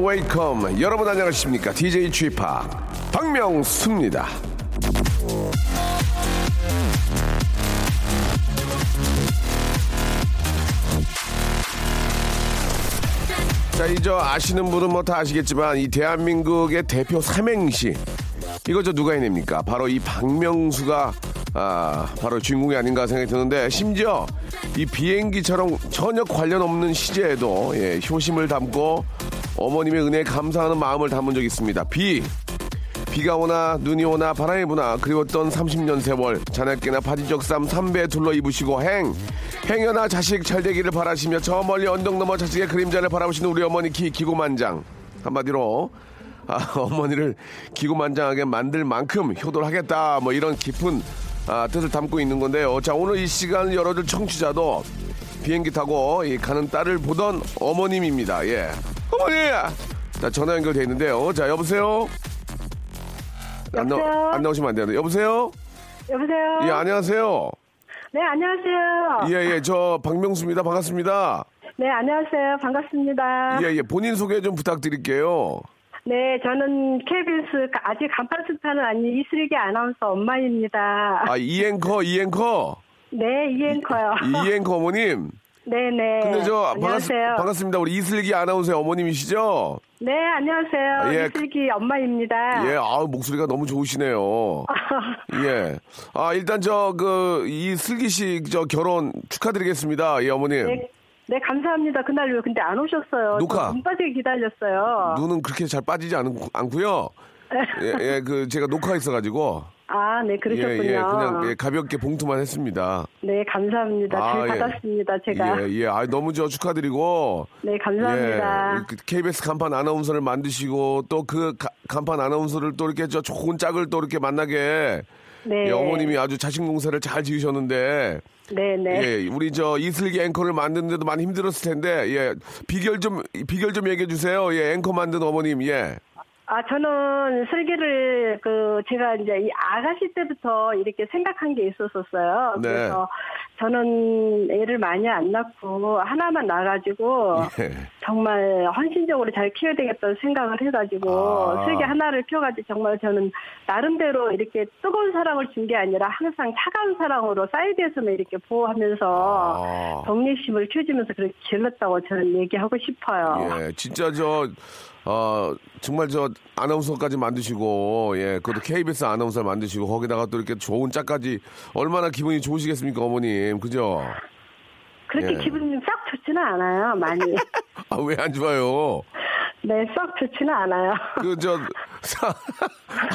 Welcome. 여러분 안녕하십니까? DJ Chip 박명수입니다. 자, 이제 아시는 분은 뭐 다 아시겠지만 이 대한민국의 대표 삼행시 이거 저 누가 해냅니까? 바로 이 박명수가 아 바로 주인공이 아닌가 생각이 드는데 심지어 이 비행기처럼 전혀 관련 없는 시제에도 예, 효심을 담고 어머님의 은혜에 감사하는 마음을 담은 적이 있습니다. 비 비가 오나 눈이 오나 바람이 부나 그리웠던 30년 세월 자네께나 바지적삼 삼배 둘러 입으시고 행 행여나 자식 잘 되기를 바라시며 저 멀리 언덕 너머 자식의 그림자를 바라보시는 우리 어머니 기, 기고만장. 한마디로 아, 어머니를 기고만장하게 만들 만큼 효도하겠다. 뭐 이런 깊은 아, 뜻을 담고 있는 건데요. 자 오늘 이 시간을 열어줄 청취자도 비행기 타고 이 가는 딸을 보던 어머님입니다. 예. 어머니! 자 전화 연결돼 있는데요. 자 여보세요? 안, 나? 안 나오시면 안 되는데. 여보세요? 여보세요? 예 안녕하세요 네, 안녕하세요. 예, 예, 저 박명수입니다. 반갑습니다. 네, 안녕하세요. 반갑습니다. 예, 예, 본인 소개 좀 부탁드릴게요. 네, 저는 KBS 아직 간판 스타는 아닌 이슬기 아나운서 엄마입니다. 아, 이 앵커, 이 앵커. 네, 이 앵커요. 이 앵커 어머님. 네네. 근데 저 반갑, 안녕하세요. 반갑 습니다. 우리 이슬기 아나운서의 어머님이시죠? 네, 안녕하세요. 예. 이슬기 엄마입니다. 예, 아 목소리가 너무 좋으시네요. 예. 아, 일단 저, 그, 이 슬기 씨 저 결혼 축하드리겠습니다. 예, 어머님. 네, 네, 감사합니다. 그날 왜 근데 안 오셨어요? 녹화. 저 눈빠지게 기다렸어요. 눈은 그렇게 잘 빠지지 않, 않고요. 예, 예, 그, 제가 녹화 있어가지고. 아, 네, 그러셨군요. 예, 예, 그냥 예, 가볍게 봉투만 했습니다. 네, 감사합니다. 아, 잘 예. 받았습니다, 제가. 예, 예. 아, 너무 저 축하드리고. 네, 감사합니다. 예, 그 KBS 간판 아나운서를 만드시고 또 그 간판 아나운서를 또 이렇게 저 좋은 짝을 또 이렇게 만나게 네. 예, 어머님이 아주 자식 농사를 잘 지으셨는데 네, 네. 예, 우리 저 이슬기 앵커를 만드는데도 많이 힘들었을 텐데 예, 비결 좀 비결 좀 얘기해 주세요. 예, 앵커 만든 어머님. 예. 아, 저는 슬기를, 그, 제가 이제 이 아가씨 때부터 이렇게 생각한 게 있었었어요. 네. 그래서 저는 애를 많이 안 낳고 하나만 낳아가지고 예. 정말 헌신적으로 잘 키워야 되겠다는 생각을 해가지고 아. 슬기 하나를 키워가지고 정말 저는 나름대로 이렇게 뜨거운 사랑을 준 게 아니라 항상 차가운 사랑으로 사이드에서만 이렇게 보호하면서 아. 독립심을 키워주면서 그렇게 길렀다고 저는 얘기하고 싶어요. 예, 진짜 저, 어, 정말 저 아나운서까지 만드시고, 예, 그것도 KBS 아나운서 만드시고, 거기다가 또 이렇게 좋은 짝까지 얼마나 기분이 좋으시겠습니까, 어머님. 그죠? 그렇게 예. 기분이 썩 좋지는 않아요, 많이. 아, 왜 안 좋아요? 네, 썩 좋지는 않아요. 그, 저, 사,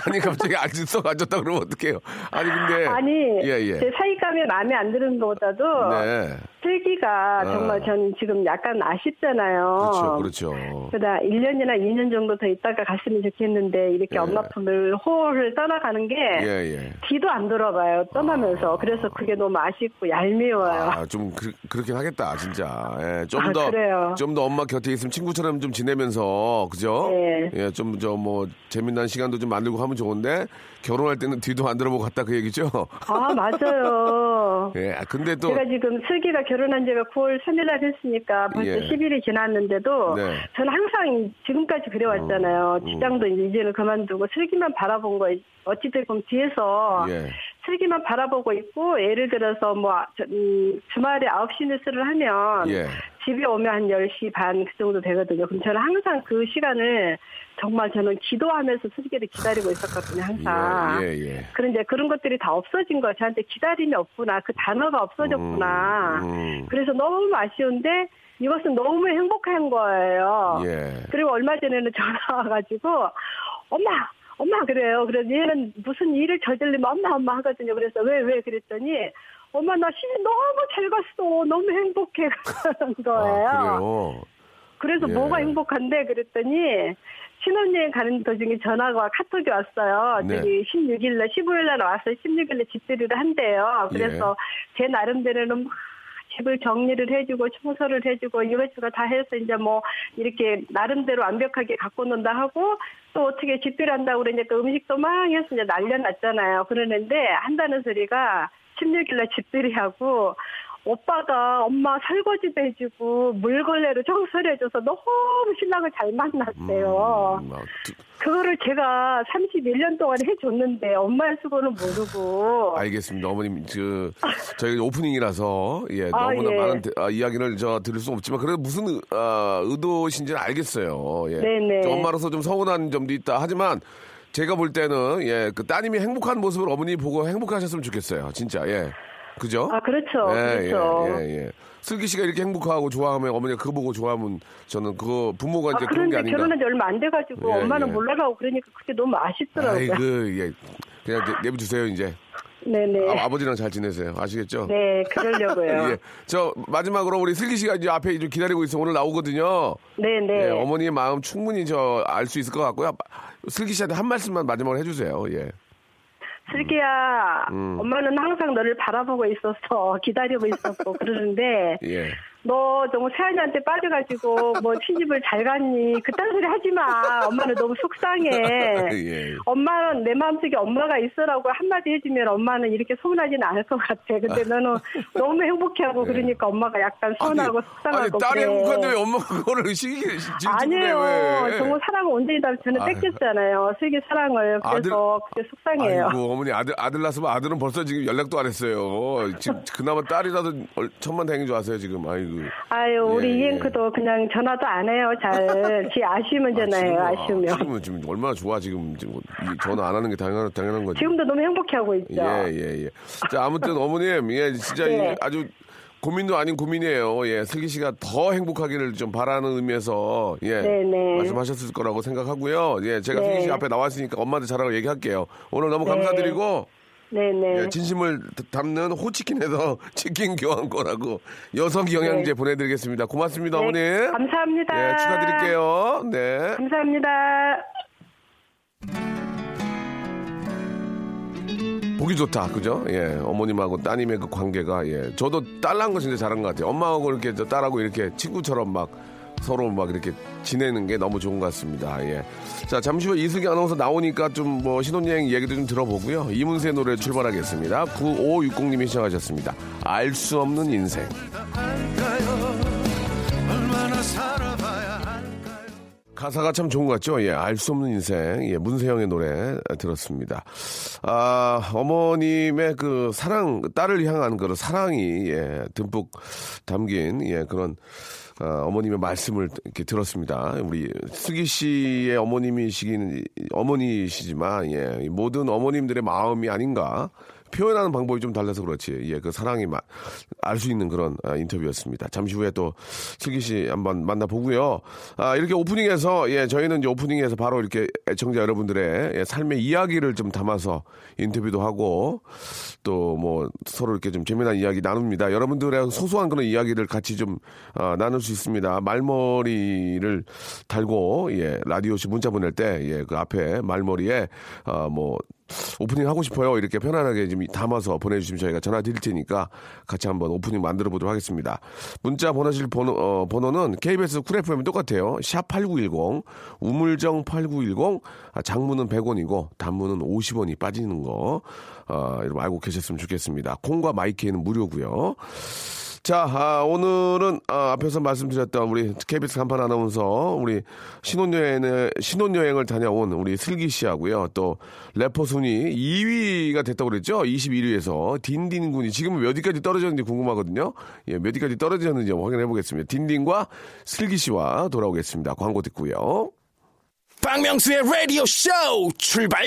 아니, 갑자기 안썩안 좋다 그러면 어떡해요? 아니, 근데. 아니, 예, 예. 제 사익감이 마음에 안 드는 것보다도 네. 슬기가 아. 정말 저는 지금 약간 아쉽잖아요. 그렇죠, 그렇죠. 그러다 1년이나 2년 정도 더 있다가 갔으면 좋겠는데 이렇게 예. 엄마 품을 호를 떠나가는 게 예, 예. 뒤도 안 돌아봐요. 떠나면서. 그래서 그게 너무 아쉽고 얄미워요. 아, 좀, 그, 그렇긴 하겠다, 진짜. 예, 좀 아, 더. 그래요? 좀더 엄마 곁에 있으면 친구처럼 좀 지내면서, 그죠? 네. 예, 좀, 저, 뭐, 재미난 시간도 좀 만들고 하면 좋은데, 결혼할 때는 뒤도 안 들어보고 갔다 그 얘기죠? 아, 맞아요. 예, 근데 또. 제가 지금 슬기가 결혼한 지가 9월 3일 날 했으니까 벌써 예. 10일이 지났는데도 네. 저는 항상 지금까지 그래왔잖아요. 음. 직장도 이제 이제는 그만두고 슬기만 바라본 거 어찌됐 건 뒤에서 예. 슬기만 바라보고 있고 예를 들어서 뭐 저- 음, 주말에 9시 뉴스를 하면 예. 집에 오면 한 10시 반 그 정도 되거든요. 그럼 저는 항상 그 시간을 정말 저는 기도하면서 슬기를 기다리고 있었거든요. 항상. 예, 예, 예. 그런데 그런 것들이 다 없어진 거예요. 저한테 기다림이 없구나. 그 단어가 없어졌구나. 음, 음. 그래서 너무 아쉬운데 이것은 너무 행복한 거예요. 예. 그리고 얼마 전에는 전화 와가지고 엄마 엄마 그래요. 그래서 얘는 무슨 일을 저질리면 엄마 엄마 하거든요. 그래서 왜 왜 그랬더니 엄마 나 시집 너무 잘 갔어. 너무 행복해 그러는 거예요. 아. 그래서 예. 뭐가 행복한데 그랬더니 신혼여행 가는 도중에 전화가 카톡이 왔어요. 네. 저기 16일날 15일날 와서 16일날 집들이를 한대요. 그래서 예. 제 나름대로는 막 집을 정리를 해주고 청소를 해주고 이것저것 다 해서 이제 뭐 이렇게 나름대로 완벽하게 갖고 논다 하고 또 어떻게 집들이 한다고 그러니까 음식도 막 해서 이제 날려놨잖아요. 그러는데 한다는 소리가 16일날 집들이 하고 오빠가 엄마 설거지도 해주고 물걸레로 청소를 해줘서 너무 신랑을 잘 만났대요. 음, 아, 두- 그거를 제가 31년 동안 해줬는데 엄마의 수고는 모르고. 알겠습니다. 어머님, 그, 저희 오프닝이라서, 예, 아, 너무나 예. 많은 대- 아, 이야기를 저 들을 수 없지만, 그래도 무슨, 의- 아, 의도신지는 알겠어요. 예. 네네. 좀 엄마로서 좀 서운한 점도 있다. 하지만, 제가 볼 때는, 예, 그 따님이 행복한 모습을 어머니 보고 행복하셨으면 좋겠어요. 진짜, 예. 그죠? 아, 그렇죠. 예, 그렇죠. 예, 예, 예. 슬기 씨가 이렇게 행복하고 좋아하면 어머니가 그거 보고 좋아하면 저는 그거 부모가 아, 이제 그런 게 아닌가. 결혼한 지 얼마 안 돼가지고 예, 엄마는 예. 몰라라고 그러니까 그게 너무 아쉽더라고요. 아이고, 예. 그냥 내- 내버두세요, 이제. 네네. 아, 아버지랑 잘 지내세요. 아시겠죠? 네, 그러려고요. 예. 저 마지막으로 우리 슬기 씨가 이제 앞에 좀 기다리고 있어 오늘 나오거든요. 네네. 예, 어머니의 마음 충분히 저 알 수 있을 것 같고요. 슬기 씨한테 한 말씀만 마지막으로 해주세요. 예. 슬기야, 음. 엄마는 항상 너를 바라보고 있었어. 기다리고 있었고 그러는데 예. 너 너무 세안이한테 빠져가지고 뭐 친집을 잘 갔니? 그딴 소리 하지 마. 엄마는 너무 속상해. 예. 엄마는 내 마음속에 엄마가 있어라고 한마디 해주면 엄마는 이렇게 서운하지는 않을 것 같아. 근데 너는 너무 행복해하고 그러니까 엄마가 약간 서운하고 속상하고 예. 아니 딸이 그래. 행복한데 왜 엄마가 그거를 시기 아니에요. 왜? 정말 사랑은 온전히 다 저는 아. 뺏겼잖아요. 슬기 사랑을. 그래서 그게 속상해요. 아이고 어머니 아들 아들 낳았으면 아들은 벌써 지금 연락도 안 했어요. 지금 그나마 딸이라도 얼- 천만 다행인 줄 아세요 지금. 아이고. 아유, 우리 예, 예. 이앵크도 그냥 전화도 안 해요. 잘. 지 아쉬우면 전화해요. 지금은- 아, 아쉬우면. 지금은 지금 얼마나 좋아 지금 지금 이 전화 안 하는 게 당연한 당연한 거지. 지금도 너무 행복해하고 있죠. 예, 예, 예. 자, 아무튼 어머님, 예, 진짜 네. 이 아주 고민도 아닌 고민이에요. 예, 슬기 씨가 더 행복하기를 좀 바라는 의미에서, 예. 네네. 말씀하셨을 거라고 생각하고요. 예, 제가 네. 슬기 씨 앞에 나왔으니까 엄마한테 잘하고 얘기할게요. 오늘 너무 네. 감사드리고, 네 네. 예, 진심을 담는 호치킨에서 치킨 교환권하고 여성 영양제 네. 보내드리겠습니다. 고맙습니다, 네, 어머님. 감사합니다. 예, 축하드릴게요. 네. 감사합니다. 보기 좋다, 그죠? 예, 어머님하고 따님의 그 관계가, 예. 저도 딸 낳은 거 진짜 잘한 것 같아요. 엄마하고 이렇게 저 딸하고 이렇게 친구처럼 막 서로 막 이렇게 지내는 게 너무 좋은 것 같습니다. 예. 자, 잠시 후 이승기 아나운서 나오니까 좀 뭐 신혼여행 얘기도 좀 들어보고요. 이문세 노래 출발하겠습니다. 9560님이 시작하셨습니다. 알 수 없는 인생. 가사가 참 좋은 것 같죠? 예, 알 수 없는 인생. 예, 문세영의 노래 들었습니다. 아, 어머님의 그 사랑, 딸을 향한 그런 사랑이, 예, 듬뿍 담긴, 예, 그런, 아, 어 머님의 말씀을 이렇게 들었습니다. 우리 슬기 씨의 어머님이시긴, 어머니시지만, 예, 이 모든 어머님들의 마음이 아닌가. 표현하는 방법이 좀 달라서 그렇지. 예, 그 사랑이 알 수 있는 그런 아, 인터뷰였습니다. 잠시 후에 또 슬기 씨 한번 만나보고요. 아, 이렇게 오프닝에서, 예, 저희는 이제 오프닝에서 바로 이렇게 애청자 여러분들의 예, 삶의 이야기를 좀 담아서 인터뷰도 하고 또 뭐 서로 이렇게 좀 재미난 이야기 나눕니다. 여러분들의 소소한 그런 이야기를 같이 좀 아, 나눌 수 있습니다. 말머리를 달고, 예, 라디오쇼 문자 보낼 때, 예, 그 앞에 말머리에, 아, 뭐, 오프닝 하고 싶어요. 이렇게 편안하게 좀 담아서 보내주시면 저희가 전화 드릴 테니까 같이 한번 오프닝 만들어 보도록 하겠습니다. 문자 보내실 번호, 어, 번호는 KBS 쿨 FM 똑같아요. 샵 8910, 우물정 8910, 아, 장문은 100원이고 단문은 50원이 빠지는 거, 어, 여러분 알고 계셨으면 좋겠습니다. 콩과 마이크는 무료고요 자, 아, 오늘은 아, 앞에서 말씀드렸던 우리 KBS 간판 아나운서 우리 신혼여행을 신혼여행을 다녀온 우리 슬기 씨하고요. 또 래퍼 순위 2위가 됐다고 그랬죠? 21위에서 딘딘 군이 지금 몇 위까지 떨어졌는지 궁금하거든요. 예, 몇 위까지 떨어졌는지 확인해 보겠습니다. 딘딘과 슬기 씨와 돌아오겠습니다. 광고 듣고요. 박명수의 라디오 쇼 출발!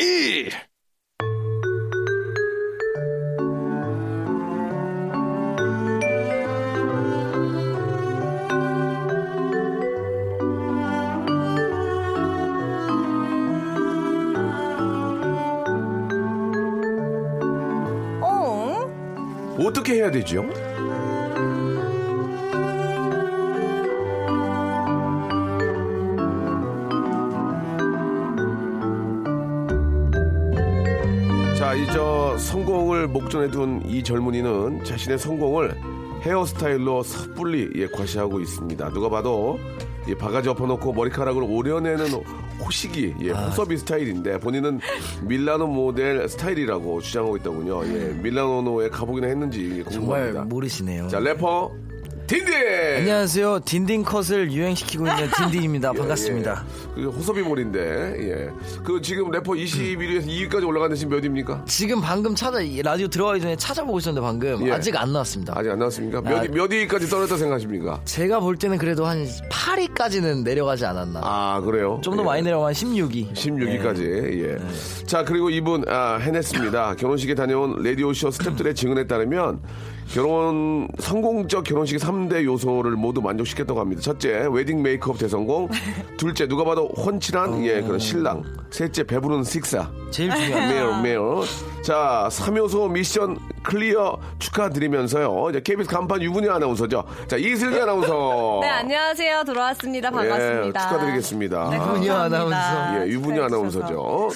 어? 어떻게 해야 되죠? 자, 이저 성공을 목전에 둔 이 젊은이는 자신의 성공을 헤어스타일로 섣불리 예, 과시하고 있습니다. 누가 봐도 이 바가지 엎어놓고 머리카락을 오려내는 호식이 예, 호서비 스타일인데 본인은 밀라노 모델 스타일이라고 주장하고 있더군요. 예, 밀라노에 가보기나 했는지 정말 궁금합니다. 모르시네요. 자, 래퍼 딘딘! 안녕하세요. 딘딘 컷을 유행시키고 있는 딘딘입니다. 반갑습니다. 예, 그 호섭이 몰인데, 예. 그 지금 래퍼 21위에서 2위까지 올라간 데 지금 몇 위입니까? 지금 방금 찾아 이 라디오 들어가기 전에 찾아보고 있었는데 방금 예. 아직 안 나왔습니다. 아직 안 나왔습니까? 몇, 아. 위, 몇 위까지 떨어졌다 생각하십니까? 제가 볼 때는 그래도 한 8위까지는 내려가지 않았나. 아, 그래요? 좀더 예. 많이 내려가면 16위. 16위까지, 예. 자, 그리고 이분, 아, 해냈습니다. 결혼식에 다녀온 라디오쇼 스탭들의 증언에 따르면, 결혼, 성공적 결혼식의 3대 요소를 모두 만족시켰다고 합니다. 첫째, 웨딩 메이크업 대성공. 둘째, 누가 봐도 훤칠한, 예, 그런 신랑. 셋째, 배부른 식사. 제일 중요한 매일 매일. 자, 3요소 mission clear 축하드리면서요. 이제 KBS 간판 유부녀 아나운서죠. 자, 이슬기 아나운서. 네, 안녕하세요. 돌아왔습니다. 반갑습니다. 예, 축하드리겠습니다. 네, 유분이. 아나운서. 예, 유분이. 아나운서죠.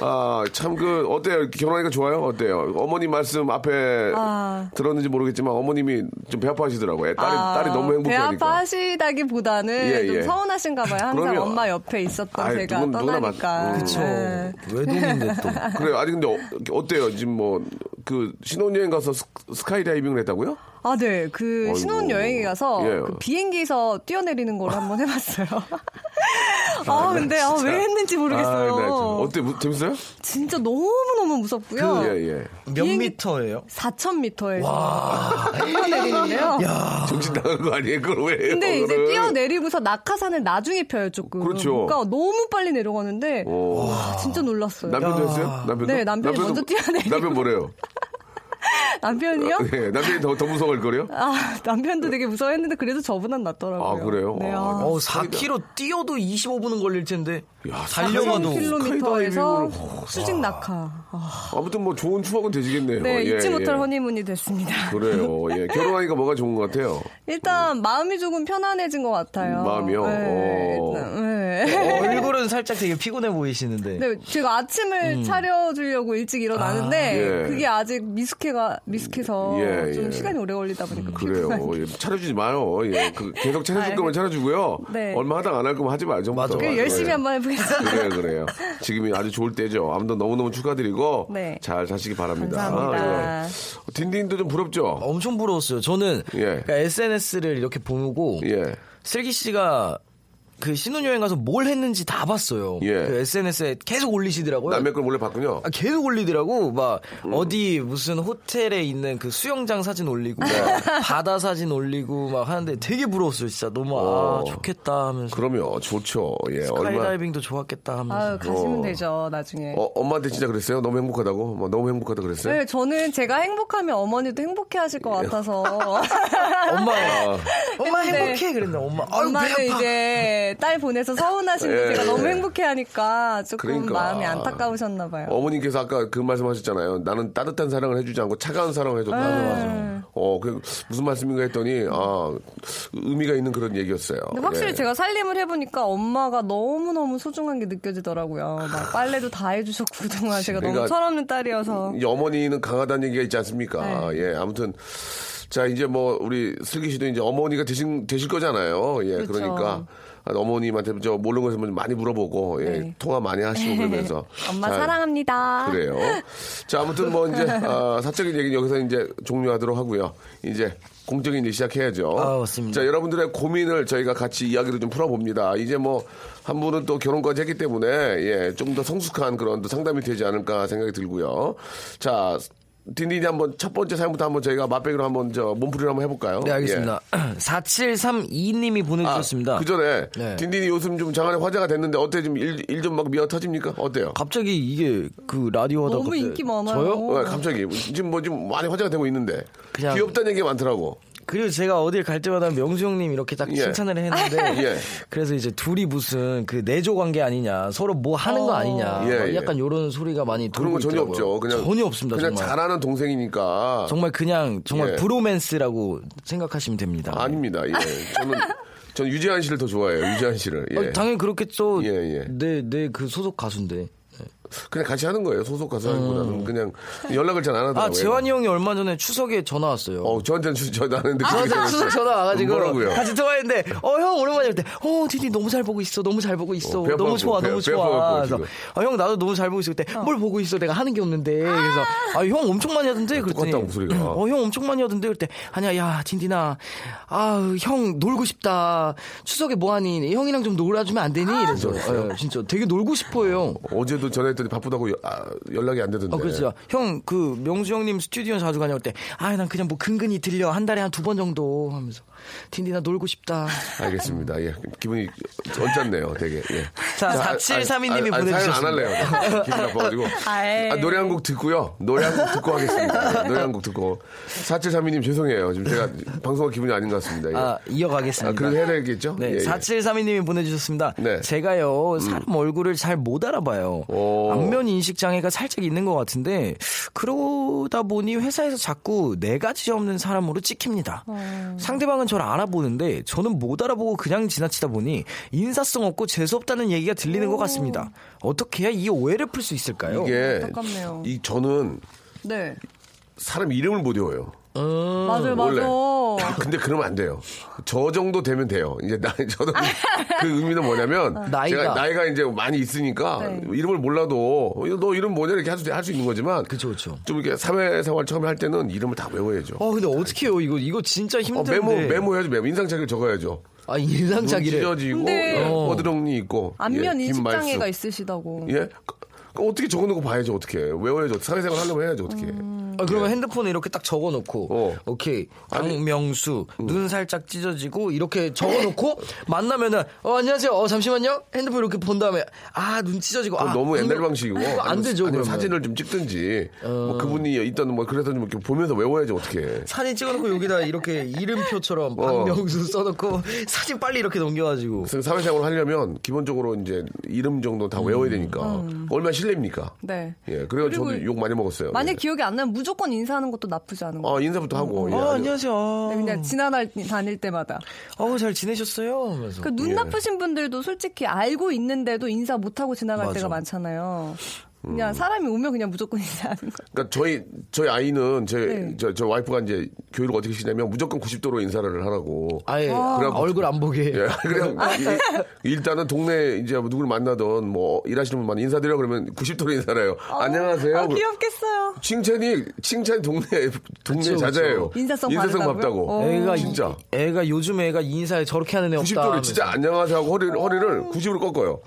아, 참 그 어때요? 결혼하니까 좋아요? 어때요? 어머니 말씀 앞에 아. 들었는지 모르겠지만 어머님이 좀 배 아파하시더라고요. 딸이 아, 딸이 너무 배 행복하니까. 아파하시다기보다는 예, 좀 예. 서운하신가 봐요. 항상 그럼요. 엄마 옆에 있었던 아이, 제가 누군- 누구나 맞- 떠나니까. 음. 그쵸. 네. 외동인데 또. 그래요. 아니 근데 어, 어때요? 지금 뭐 그 신혼여행 가서 스, 스카이다이빙을 했다고요? 아, 네. 그. 신혼여행에 가서 예. 그 비행기에서 뛰어내리는 걸 한번 해봤어요. 아, 근데 아, 왜 했는지 모르겠어요. 아, 네, 참. 어때? 무- 재밌어요? 진짜 너무너무 무섭고요. 예, 예. 몇 미터예요? 4,000m에서 뛰어내리는데요. 정신 나간 거 아니에요? 그걸 왜 해요? 근데 이제? 뛰어내리고서 낙하산을 나중에 펴요, 조금. 그렇죠. 그러니까 너무 빨리 내려가는데, 오. 와, 진짜 놀랐어요. 남편도 했어요? 남편도? 네, 남편이 남편도- 먼저 뛰어내리고. 남편 뭐래요? 남편이요? 예, 남편이 더, 더 무서워할 거래요? 아, 남편도 되게 무서워했는데, 그래도 저보단 낫더라고요. 아, 그래요? 네, 아, 아, 어, 4km 뛰어도 25분은 걸릴 텐데. 야, 달려가도. 4km에서 스카이다이빙을- 수직 낙하. 아, 아무튼 뭐 좋은 추억은 되시겠네요. 네, 예, 잊지 못할 예. 허니문이 됐습니다. 그래요. 예. 결혼하니까 뭐가 좋은 것 같아요? 일단, 마음이 조금 편안해진 것 같아요. 마음이요? 네, 오. 일단, 네. 얼굴은 살짝 되게 피곤해 보이시는데. 네, 제가 아침을 차려주려고 일찍 일어나는데 아, 예. 그게 아직 미숙해 가 미숙해서 예, 좀 예. 시간이 오래 걸리다 보니까 그래요. 예, 차려주지 마요. 예. 그, 계속 차려줄 아, 거면 차려주고요. 네. 얼마 하다 안 할 거면 하지 말죠. 맞아, 그래, 맞아. 열심히 예. 한번 해보겠습니다. 그래요, 그래요. 지금이 아주 좋을 때죠. 아무튼 너무 너무 축하드리고 네. 잘 사시기 바랍니다. 감사합니다. 예. 딘딘도 좀 부럽죠? 엄청 부러웠어요. 저는 예. 그러니까 SNS를 이렇게 보고 예. 슬기 씨가 그 신혼여행 가서 뭘 했는지 다 봤어요. 예. 그 SNS에 계속 올리시더라고요. 남의 걸 몰래 봤군요. 아, 계속 올리더라고. 막 음. 어디 무슨 호텔에 있는 그 수영장 사진 올리고 네. 막 바다 사진 올리고 막 하는데 되게 부러웠어요. 진짜 너무 어. 아 좋겠다 하면서 그럼요. 좋죠. 예. 얼마. 스카이다이빙도 좋았겠다 하면서 아유, 가시면 어. 되죠, 나중에. 어, 엄마한테 진짜 그랬어요? 너무 행복하다고? 뭐 너무 행복하다 그랬어요? 네, 저는 제가 행복하면 어머니도 행복해 하실 것 같아서. 엄마 아, 엄마 행복해 그랬는데 엄마 아유 엄마는 배 아파. 이제 딸 보내서 서운하신데 예, 제가 너무 예. 행복해 하니까 조금 그러니까. 마음이 안타까우셨나 봐요. 어머님께서 아까 그 말씀하셨잖아요. 나는 따뜻한 사랑을 해주지 않고 차가운 사랑을 해줬다. 어, 그 무슨 말씀인가 했더니 아 의미가 있는 그런 얘기였어요. 근데 확실히 예. 제가 살림을 해보니까 엄마가 너무 너무 소중한 게 느껴지더라고요. 막 빨래도 다 해주셨고 그동안 제가 그러니까 너무 철없는 딸이어서. 이 어머니는 강하다는 얘기가 있지 않습니까? 네. 예, 아무튼 자, 이제 뭐, 우리 슬기 씨도 이제 어머니가 되신, 되실 거잖아요. 예, 그렇죠. 그러니까 어머님한테 저 모르는 것을 많이 물어보고, 예, 네. 통화 많이 하시고 그러면서. 엄마 잘- 사랑합니다. 그래요. 자, 아무튼 뭐 이제, 아, 사적인 얘기는 여기서 이제 종료하도록 하고요. 이제 공적인 일 시작해야죠. 아, 맞습니다. 자, 여러분들의 고민을 저희가 같이 이야기를 좀 풀어봅니다. 이제 뭐, 한 분은 또 결혼까지 했기 때문에, 예, 좀 더 성숙한 그런 또 상담이 되지 않을까 생각이 들고요. 자, 딘딘이 한번 첫 번째 사연부터 한번 저희가 맛배기로 한번 저 몸풀이를 한번 해볼까요? 네, 알겠습니다. 4732님이 예. 보내주셨습니다. 아, 그 전에 네. 딘딘이 요즘 좀 장안에 화제가 됐는데 어때 좀일일좀막 미어 터집니까? 어때요? 갑자기 이게 그 라디오 하다 너무 갑자기 인기 많아요. 저요? 왜 갑자기 지금 뭐 좀 많이 화제가 되고 있는데 그냥- 귀엽다는 얘기가 많더라고. 그리고 제가 어딜 갈 때마다 명수 형님 이렇게 딱 예. 칭찬을 했는데 예. 그래서 이제 둘이 무슨 그 내조 관계 아니냐 서로 뭐 하는 거 아니냐 예, 막 예. 약간 이런 소리가 많이 그런 건 전혀 있더라고요. 없죠. 그냥 전혀 없습니다. 그냥 정말 잘하는 동생이니까. 정말 그냥 정말 예. 브로맨스라고 생각하시면 됩니다. 아닙니다. 예. 저는 저는 유재한 씨를 더 좋아해요. 유재한 씨를. 예. 어, 당연히 그렇겠죠. 예, 예. 내 내 그 소속 가수인데. 그냥 같이 하는 거예요. 소속 가수 하기보다는 그냥 연락을 잘 안 하더라고요. 아 재환이 형이 얼마 전에 추석에 전화 왔어요. 어, 저한테는 주- 전화 안 했는데. 저한테 추석 전화 와가지고 뭐라고요? 같이 통화했는데 어 형 오랜만에 할때 어 디디 너무 잘 보고 있어 너무 잘 보고 있어 어, 배 너무 좋아 배- 너무 배 좋아 아파갖고 그래서. 아형 나도 너무 잘 보고 있어 그때 뭘 보고 있어 내가 하는 게 없는데 그래서 아 형 엄청 많이 하던데 그랬더니 똑같다, 목소리가. 어형 엄청 많이 하던데 그때 아니야 야 딘딘아 아형 놀고 싶다 추석에 뭐 하니 형이랑 좀 놀아주면 안 되니 이래서 예, 진짜 되게 놀고 싶어요 어제도 전 화했더니 바쁘다고 여- 아, 연락이 안 되던데. 어, 그렇죠. 형, 그, 명수 형님 스튜디오 자주 가냐고 때, 아, 난 그냥 뭐 근근히 들려. 한 달에 한 두 번 정도 하면서. 딘디나 놀고 싶다. 알겠습니다. 예. 기분이 언짢네요, 되게. 예. 자, 아, 4732님이 아, 아, 사연 안 보내주셨습니다. 할래요. 기분 나빠가지고. 아, 노래 한 곡 듣고요. 노래 한 곡 듣고 하겠습니다. 예, 노래 한 곡 듣고. 4732님 죄송해요. 지금 제가 방송할 기분이 아닌 것 같습니다. 예. 아, 이어가겠습니다. 아, 그래도 해야 되겠죠? 네, 예, 예. 4732님이 보내주셨습니다. 네. 음. 제가요, 사람 얼굴을 잘 못 알아봐요. 오. 안면 인식 장애가 살짝 있는 것 같은데, 그러다 보니 회사에서 자꾸 네 가지 없는 사람으로 찍힙니다. 상대방은 저를 알아보는데, 저는 못 알아보고 그냥 지나치다 보니, 인사성 없고 재수없다는 얘기가 들리는 것 같습니다. 어떻게 해야 이 오해를 풀 수 있을까요? 이게 안타깝네요. 이 저는 네. 사람 이름을 못 외워요. 맞아요, 원래. 맞아. 근데 그러면 안 돼요. 저 정도 되면 돼요. 이제 나 저도 그 의미는 뭐냐면 나이가. 제가 나이가 이제 많이 있으니까 네. 이름을 몰라도 어, 너 이름 뭐냐 이렇게 할수 할 수 있는 거지만 그쵸, 그쵸. 좀 이렇게 사회생활 처음에 할 때는 이름을 다 외워야죠. 어, 근데 어떻게 해요? 이거, 이거 진짜 어, 힘든데. 메모 메모해야죠. 메모 인상착의를 적어야죠. 아, 눈 인상착의를. 찢어지고 예, 뻐드렁니 있고 안면 예, 인식 긴 장애가 말수. 있으시다고. 예. 그 어떻게 적어놓고 봐야죠 어떻게 외워야죠 사회생활 하려면 해야죠 어떻게 아, 그러면 핸드폰에 이렇게 딱 적어놓고, 어. 오케이, 박명수, 눈 살짝 찢어지고, 이렇게 적어놓고, 만나면은, 어, 안녕하세요, 어, 잠시만요? 핸드폰 이렇게 본 다음에, 아, 눈 찢어지고, 아. 너무 옛날 방식이고 안 되죠, 아니면. 사진을 좀 찍든지 뭐 그분이 있던 뭐 그래서 좀 이렇게 보면서 외워야지 어떻게 사진 찍어놓고 여기다 이렇게 이름표처럼 어. 박명수 써놓고, 사진 빨리 이렇게 넘겨가지고. 그래서 사회생활을 하려면 기본적으로 이제 이름 정도 다 외워야 되니까 얼마나 실례입니까? 네. 예, 그래서 저도 욕 많이 먹었어요. 만약 예. 기억이 안 나면 무조건 인사하는 것도 나쁘지 않은 거. 어, 인사부터 하고. 예, 어, 안녕하세요. 네, 그냥 지나날 다닐 때마다. 어, 잘 지내셨어요? 하면서. 그눈 예. 나쁘신 분들도 솔직히 알고 있는데도 인사 못 하고 지나갈 맞아. 때가 많잖아요. 음. 그냥 사람이 오면 그냥 무조건 인사하는 거. 그러니까 저희 저희 아이는 제 네. 저, 와이프가 이제 교육을 어떻게 시냐면 무조건 90도로 인사를 하라고. 아예, 그래갖고- 얼굴 안 보게. 예, 그래서 이- 일단은 동네 이제 누구를 만나던 뭐 일하시는 분만 인사드려 그러면 90도로 인사를 해요. 안녕하세요. 아, 귀엽겠어요. 칭찬이 칭찬 동네 동네 그쵸, 자자예요. 인사성 인사성? 밟다고. 어. 애가, 진짜. 이- 애가 요즘 애가 인사에 저렇게 하는 애 없다. 90도를 진짜 하면서. 안녕하세요 하고 허리를, 허리를 90으로 꺾어요.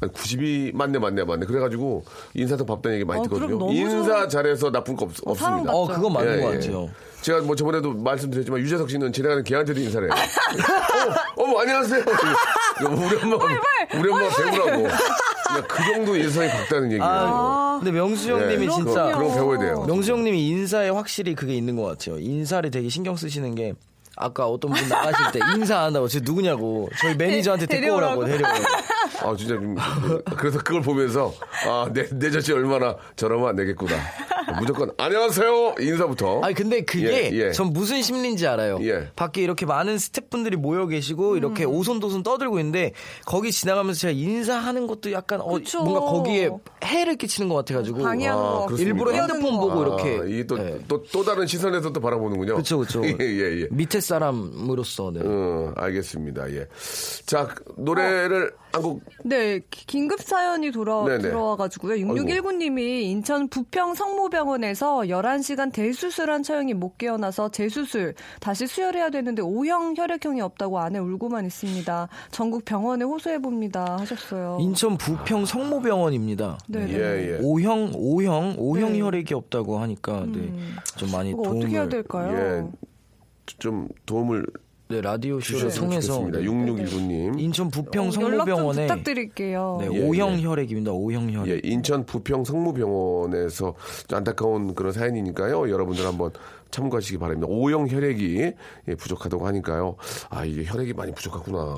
아니, 90이 맞네, 맞네, 맞네. 그래가지고 인사도 밟다는 얘기 많이 어, 듣거든요. 인사 잘해서 나쁜 거 없, 습니다 사랑받죠. 어, 그건 맞는 예, 것 예. 같아요. 제가 뭐 저번에도 말씀드렸지만 유재석 씨는 지나가는 개한테도 인사를 해요. 어, 어머, 안녕하세요. 우리 엄마, 우리 엄마 배우라고. 그냥 그 정도 인상이 밝다는 얘기예요. 아, 근데 명수 형님이 예, 진짜 그런 거 배워야 돼요. 명수 형님이 인사에 확실히 그게 있는 것 같아요. 인사를 되게 신경 쓰시는 게 아까 어떤 분 나가실 때 인사 안 한다고 저 누구냐고 저희 매니저한테 데- 데리고 오라고 데려오라고. 아, 진짜 좀, 그래서 그걸 보면서, 아, 내, 내 자신 얼마나 저러면 안 되겠구나. 무조건, 안녕하세요! 인사부터. 아니 근데 그게 예, 예. 전 무슨 심리인지 알아요. 예. 밖에 이렇게 많은 스태프분들이 모여 계시고 이렇게 오손도손 떠들고 있는데 거기 지나가면서 제가 인사하는 것도 약간 어, 그쵸. 뭔가 거기에 해를 끼치는 것 같아가지고 방해하는 같고. 그렇습니까? 일부러 핸드폰 보고 이렇게 아, 이게 또, 예. 또, 또 다른 시선에서 또 바라보는군요. 그쵸 그쵸 예, 예, 예. 밑에 사람으로서 네. 어, 알겠습니다. 예. 자, 노래를 한 곡, 네, 기- 긴급 사연이 돌아, 네네. 들어와가지고요. 6619님이 인천 부평 성모병원에서 11시간 대수술한 처형이 못 깨어나서 재수술, 다시 수혈해야 되는데 O형 혈액형이 없다고 아내 울고만 있습니다. 전국 병원에 호소해 봅니다. 하셨어요. 인천 부평 성모병원입니다. 네, 예, 예. O형 O형 O형 네. 혈액이 없다고 하니까 네, 좀 많이 도움을 어떻게 해야 될까요? 예. 좀 도움을 네, 라디오 쇼를 통해서. 네. 6619님. 인천 부평 어, 성모병원에 부탁드릴게요. 네, 예, 예. 혈액입니다. O형 혈액. 예, 인천 부평 성모병원에서 안타까운 그런 사연이니까요. 여러분들 한번 참고하시기 바랍니다. O형 혈액이 예, 부족하다고 하니까요. 아, 이게 혈액이 많이 부족하구나.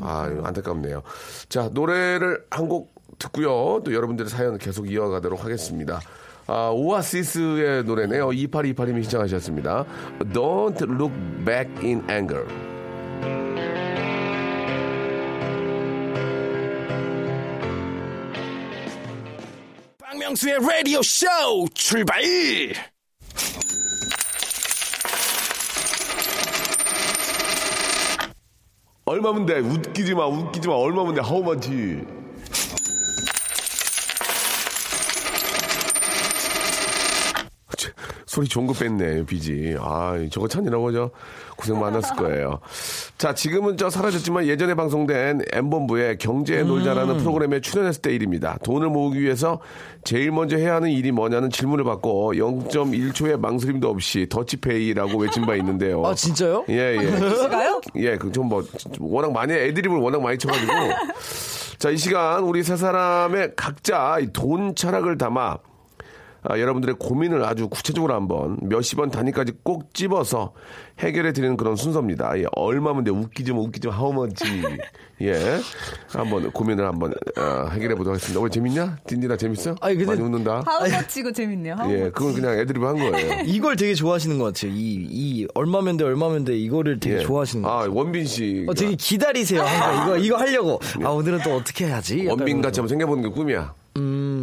아, 이거 안타깝네요. 자, 노래를 한 곡 듣고요. 또 여러분들의 사연 계속 이어가도록 하겠습니다. 아, 오아시스의 노래네요. 2828님이 신청하셨습니다. Don't look back in anger. 박명수의 라디오 쇼 출발! 얼마면 돼? 웃기지 마, 웃기지 마. 얼마면 돼? How much? 치, 소리 좋은 거 뺐네, 비지. 아, 저거 찾느라고 저 고생 많았을 거예요. 자, 지금은 저 사라졌지만 예전에 방송된 M본부의 경제에 놀자라는 프로그램에 출연했을 때 일입니다. 돈을 모으기 위해서 제일 먼저 해야 하는 일이 뭐냐는 질문을 받고 0.1초의 망설임도 없이 더치페이라고 외친 바 있는데요. 아 진짜요? 예, 예. 가요? 예, 그좀 뭐 워낙 많이 애드립을 워낙 많이 쳐가지고 자 이 시간 우리 세 사람의 각자 이돈 철학을 담아 아, 여러분들의 고민을 아주 구체적으로 한번 몇십 원 단위까지 꼭 집어서 해결해 드리는 그런 순서입니다. 예, 얼마면 돼? 웃기지 마, 웃기지 마, how much지. 예. 한번 고민을 한번 어, 해결해 보도록 하겠습니다. 오늘 재밌냐? 딘디나 재밌어? 아니, 근데- 많이 웃는다. how much고 재밌네요. 예, how much. 그건 그냥 애드립 한 거예요. 이걸 되게 좋아하시는 것 같아요. 이, 이 얼마면 돼, 얼마면 돼, 이거를 되게 예. 좋아하시는 것 아, 같아요. 원빈 씨. 어, 되게 기다리세요. 항상 이거, 이거 하려고. 아, 오늘은 또 어떻게 해야지? 원빈. 같이 한번 생겨보는 게 꿈이야.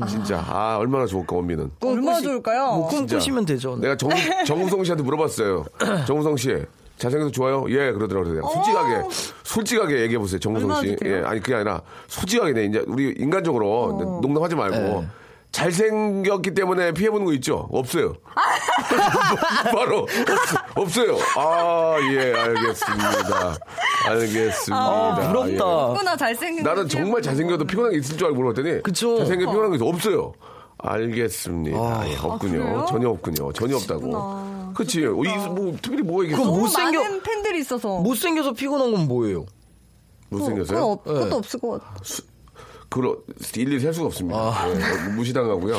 진짜. 아, 얼마나 좋을까, 원빈은. 얼마나 좋을까요? 뭐 꿈꾸시면 되죠. 내가 정, 정우성 씨한테 물어봤어요. 정우성 씨. 잘생겨서 좋아요? 예, 그러더라고요. 솔직하게, 솔직하게 얘기해보세요, 정우성 씨. 예, 아니, 그게 아니라, 솔직하게, 네, 이제, 우리 인간적으로, 농담하지 말고, 잘생겼기 때문에 피해보는 거 있죠? 없어요. 바로, 없, 어요 아, 예, 알겠습니다. 알겠습니다. 아, 부럽다. 예. 누구나 잘생긴 나는 거 정말 잘생겨도 피곤한 게 있을 줄 알고 물어봤더니 그쵸. 잘생겨 피곤한 게. 없어요. 알겠습니다. 예, 없군요. 그래요? 전혀 없군요. 전혀 없다고. 그렇지. 어, 이, 뭐 특별히 뭐가 있겠어? 너무 못생겨- 많은 팬들이 있어서 못생겨서 피곤한 건 뭐예요? 못생겼어요? 그건 없, 그것도 네. 없을 것 같아. 그걸 일일이 셀 수가 없습니다. 아. 예, 무시당하고요.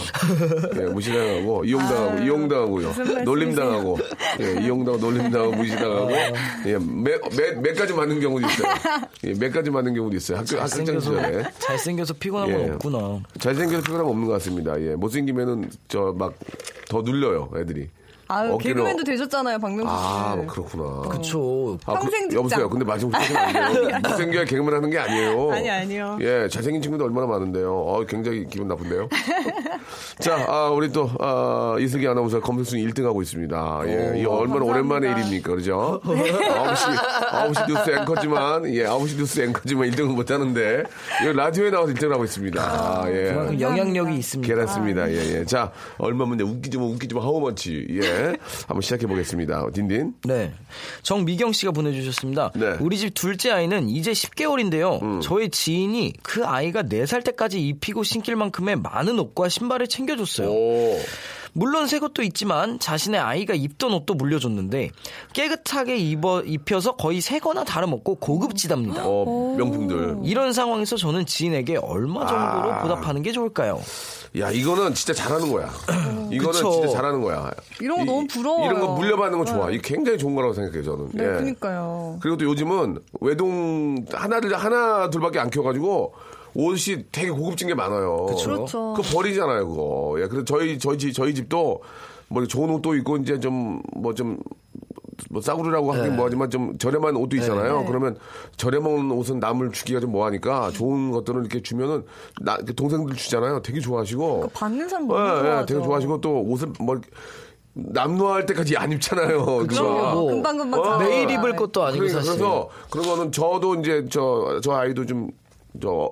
예, 무시당하고 이용당하고 아유, 이용당하고요. 놀림당하고 예, 이용당하고 놀림당하고 무시당하고 예, 몇몇 가지 맞는 경우도 있어요. 예, 몇 가지 맞는 경우도 있어요. 학교 학생 잘생겨서, 시절에 잘생겨서 피곤한 예. 건 없구나. 잘생겨서 피곤함 없는 것 같습니다. 예, 못생기면은 저 막 더 눌려요, 애들이. 아유, 개그맨도 되셨잖아요, 박명수 씨. 아, 뭐 그렇구나. 그쵸. 아, 평생 직장. 여보세요. 근데 안 돼요. 못생겨야 개그맨 하는 게 아니에요. 아니, 아니요. 예, 잘생긴 친구도 얼마나 많은데요. 어, 굉장히 기분 나쁜데요. 자, 아, 우리 또, 아, 이슬기 아나운서 검색순위 1등 하고 있습니다. 예, 이 얼마나 오랜만에 일입니까. 그죠? 9시, 9시 뉴스 앵커지만, 예, 9시 뉴스 앵커지만 1등은 못 하는데, 이 라디오에 나와서 1등을 하고 있습니다. 아, 예. 그만큼 영향력이 있습니다. 그렇습니다. 예, 예. 자, 얼마면 돼? 웃기지 마, 웃기지 마, how much. 예. 한번 시작해 보겠습니다. 딘딘. 네. 정미경 씨가 보내주셨습니다. 네. 우리 집 둘째 아이는 이제 10개월인데요. 음. 저의 지인이 그 아이가 4살 때까지 입히고 신길 만큼의 많은 옷과 신발을 챙겨줬어요. 오. 물론 새 것도 있지만 자신의 아이가 입던 옷도 물려줬는데 깨끗하게 입어, 입혀서 거의 새 거나 다름없고 고급지답니다. 어, 명품들. 이런 상황에서 저는 지인에게 얼마 정도로 아. 보답하는 게 좋을까요? 야 이거는 진짜 잘하는 거야. 이거는 그쵸. 진짜 잘하는 거야. 이런 거 이- 너무 부러워요. 이런 거 물려받는 거 좋아. 이게 굉장히 좋은 거라고 생각해요 저는. 네, 예. 그러니까요. 그리고 또 요즘은 외동 하나들 하나 둘밖에 안 키워가지고 옷이 되게 고급진 게 많아요. 그렇죠. 그거 버리잖아요, 그거. 예, 그래서 저희 저희 집 저희 집도 뭐 좋은 옷도 있고 이제 좀 뭐 좀 뭐 싸구려라고 하긴 뭐하지만 좀 저렴한 옷도 있잖아요. 네. 그러면 저렴한 옷은 남을 주기가 좀 뭐하니까 좋은 것들은 이렇게 주면은 나 동생들 주잖아요. 되게 좋아하시고. 받는 사람 너무 예, 예, 좋아하죠. 되게 좋아하시고 또 옷을 뭐 남노할 때까지 안 입잖아요. 그럼요, 그거. 뭐. 금방 금방 어, 다 매일. 입을 것도 아니고 그러니까 사실. 그래서 그런 거는 저도 이제 저, 저 아이도 좀, 저, 좀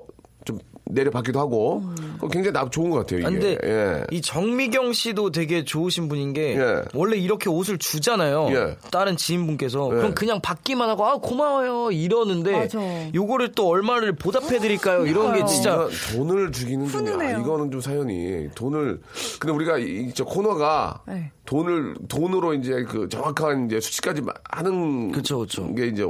내려받기도 하고, 굉장히 나 좋은 것 같아요, 이게. 아, 근데 예. 이 정미경 씨도 되게 좋으신 분인 게 예. 원래 이렇게 옷을 주잖아요. 예. 다른 지인분께서 예. 그럼 그냥 받기만 하고 아 고마워요 이러는데 맞아. 요거를 또 얼마를 보답해 드릴까요? 이런 게. 진짜 돈을 주기는 좀, 아. 이거는 좀 사연이, 돈을, 근데 우리가 이, 저 코너가 네. 돈을, 돈으로 이제 그 정확한 이제 수치까지 마- 하는 그쵸, 그쵸. 게 이제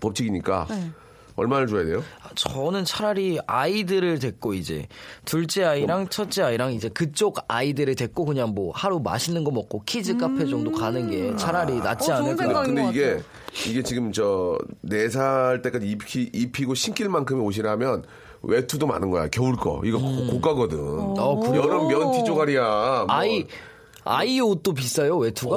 법칙이니까 네. 얼마를 줘야 돼요? 저는 차라리 아이들을 데리고 이제 둘째 아이랑 첫째 아이랑 이제 그쪽 아이들을 데리고 그냥 뭐 하루 맛있는 거 먹고 키즈 카페 정도 가는 게 차라리 낫지 어, 않을까. 근데 것 이게. 이게 지금 저 네 살 때까지 입히, 입히고 신길 만큼의 옷이라면 외투도 많은 거야 겨울 거 이거 고- 고가거든 어, 그래요? 여름 면 티 조가리야 뭐. 아이 아이 옷도 비싸요 외투가?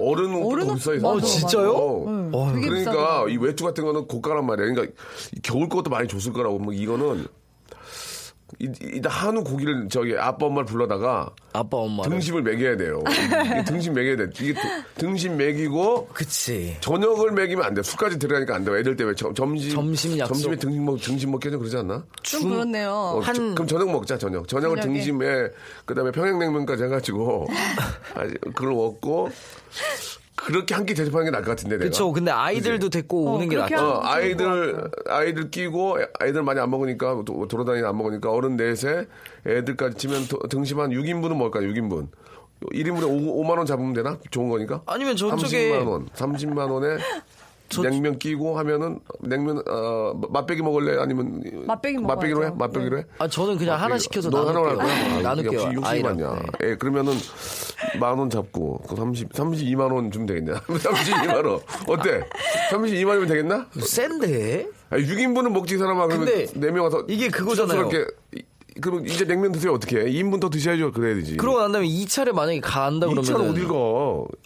어른 옷도 어른 더 옷- 비싸요 어, 진짜요? 어. 되게 그러니까 비싸더라고요. 이 외투 같은 거는 고가란 말이야 그러니까 이 겨울 것도 많이 줬을 거라고 뭐 이거는 이, 이 한우 고기를 저기 아빠 엄마를 불러다가 아빠 엄마. 등심을 먹여야 돼요 등심 먹여야 돼 이게 등- 등심 먹이고 그치. 저녁을 먹이면 안 돼. 술까지 들어가니까 안 돼. 애들 때문에 점, 점심 점심 약속. 점심에 등심 먹 등심 먹게 좀 그러지 않나? 좀 그렇네요. 어, 한- 저- 그럼 저녁 먹자 저녁. 저녁을 저녁에. 등심에 그다음에 평양냉면까지 해가지고 아, 그걸 먹고 그렇게 한 끼 대접하는 게 나을 것 같은데 내가. 그쵸. 근데 아이들도 데리고 어, 오는 게 낫죠. 어, 좋을 아이들 것 아이들 끼고 아이들 많이 안 먹으니까 도- 돌아다니는 안 먹으니까 어른 넷에 애들까지 치면 도- 등심 한 6인분은 먹을까 6인분. 1인분에 5, 만원 잡으면 되나? 좋은 거니까? 아니면 저쪽에 30만 원. 30만 원에 냉면 끼고 하면은 냉면 어 맛배기 먹을래 아니면 맛배기 맛배기로 해? 맛배기로 해? 아 저는 그냥 하나 시켜서 너 하나 할. 거야? 아, 나눌게요. 역시 욕심이 아이랑. 많냐. 네. 예, 그러면은 만 원 잡고 그 30, 32만 원 주면 되겠냐? 32만 원. 어때? 32만 원이면 되겠나? 센데? 아, 6인분은 먹지 이 사람아. 그러면 근데 4명 와서 이게 그거잖아요. 그럼 이제 냉면 드세요 어떻게 해? 2인분 더 드셔야죠. 그래야 되지. 그러고 난 다음에 2차를 만약에 간다 그러면 2차는 어딜 가?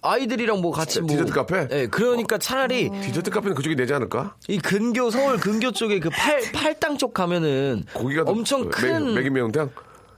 아이들이랑 뭐 같이 뭐 디저트 카페? 네, 그러니까 차라리 디저트 카페는 그쪽이 내지 않을까? 이 근교 서울 근교 쪽에 그 팔 팔당 쪽 가면은 고기가 더 엄청 매- 큰 메기 매운탕?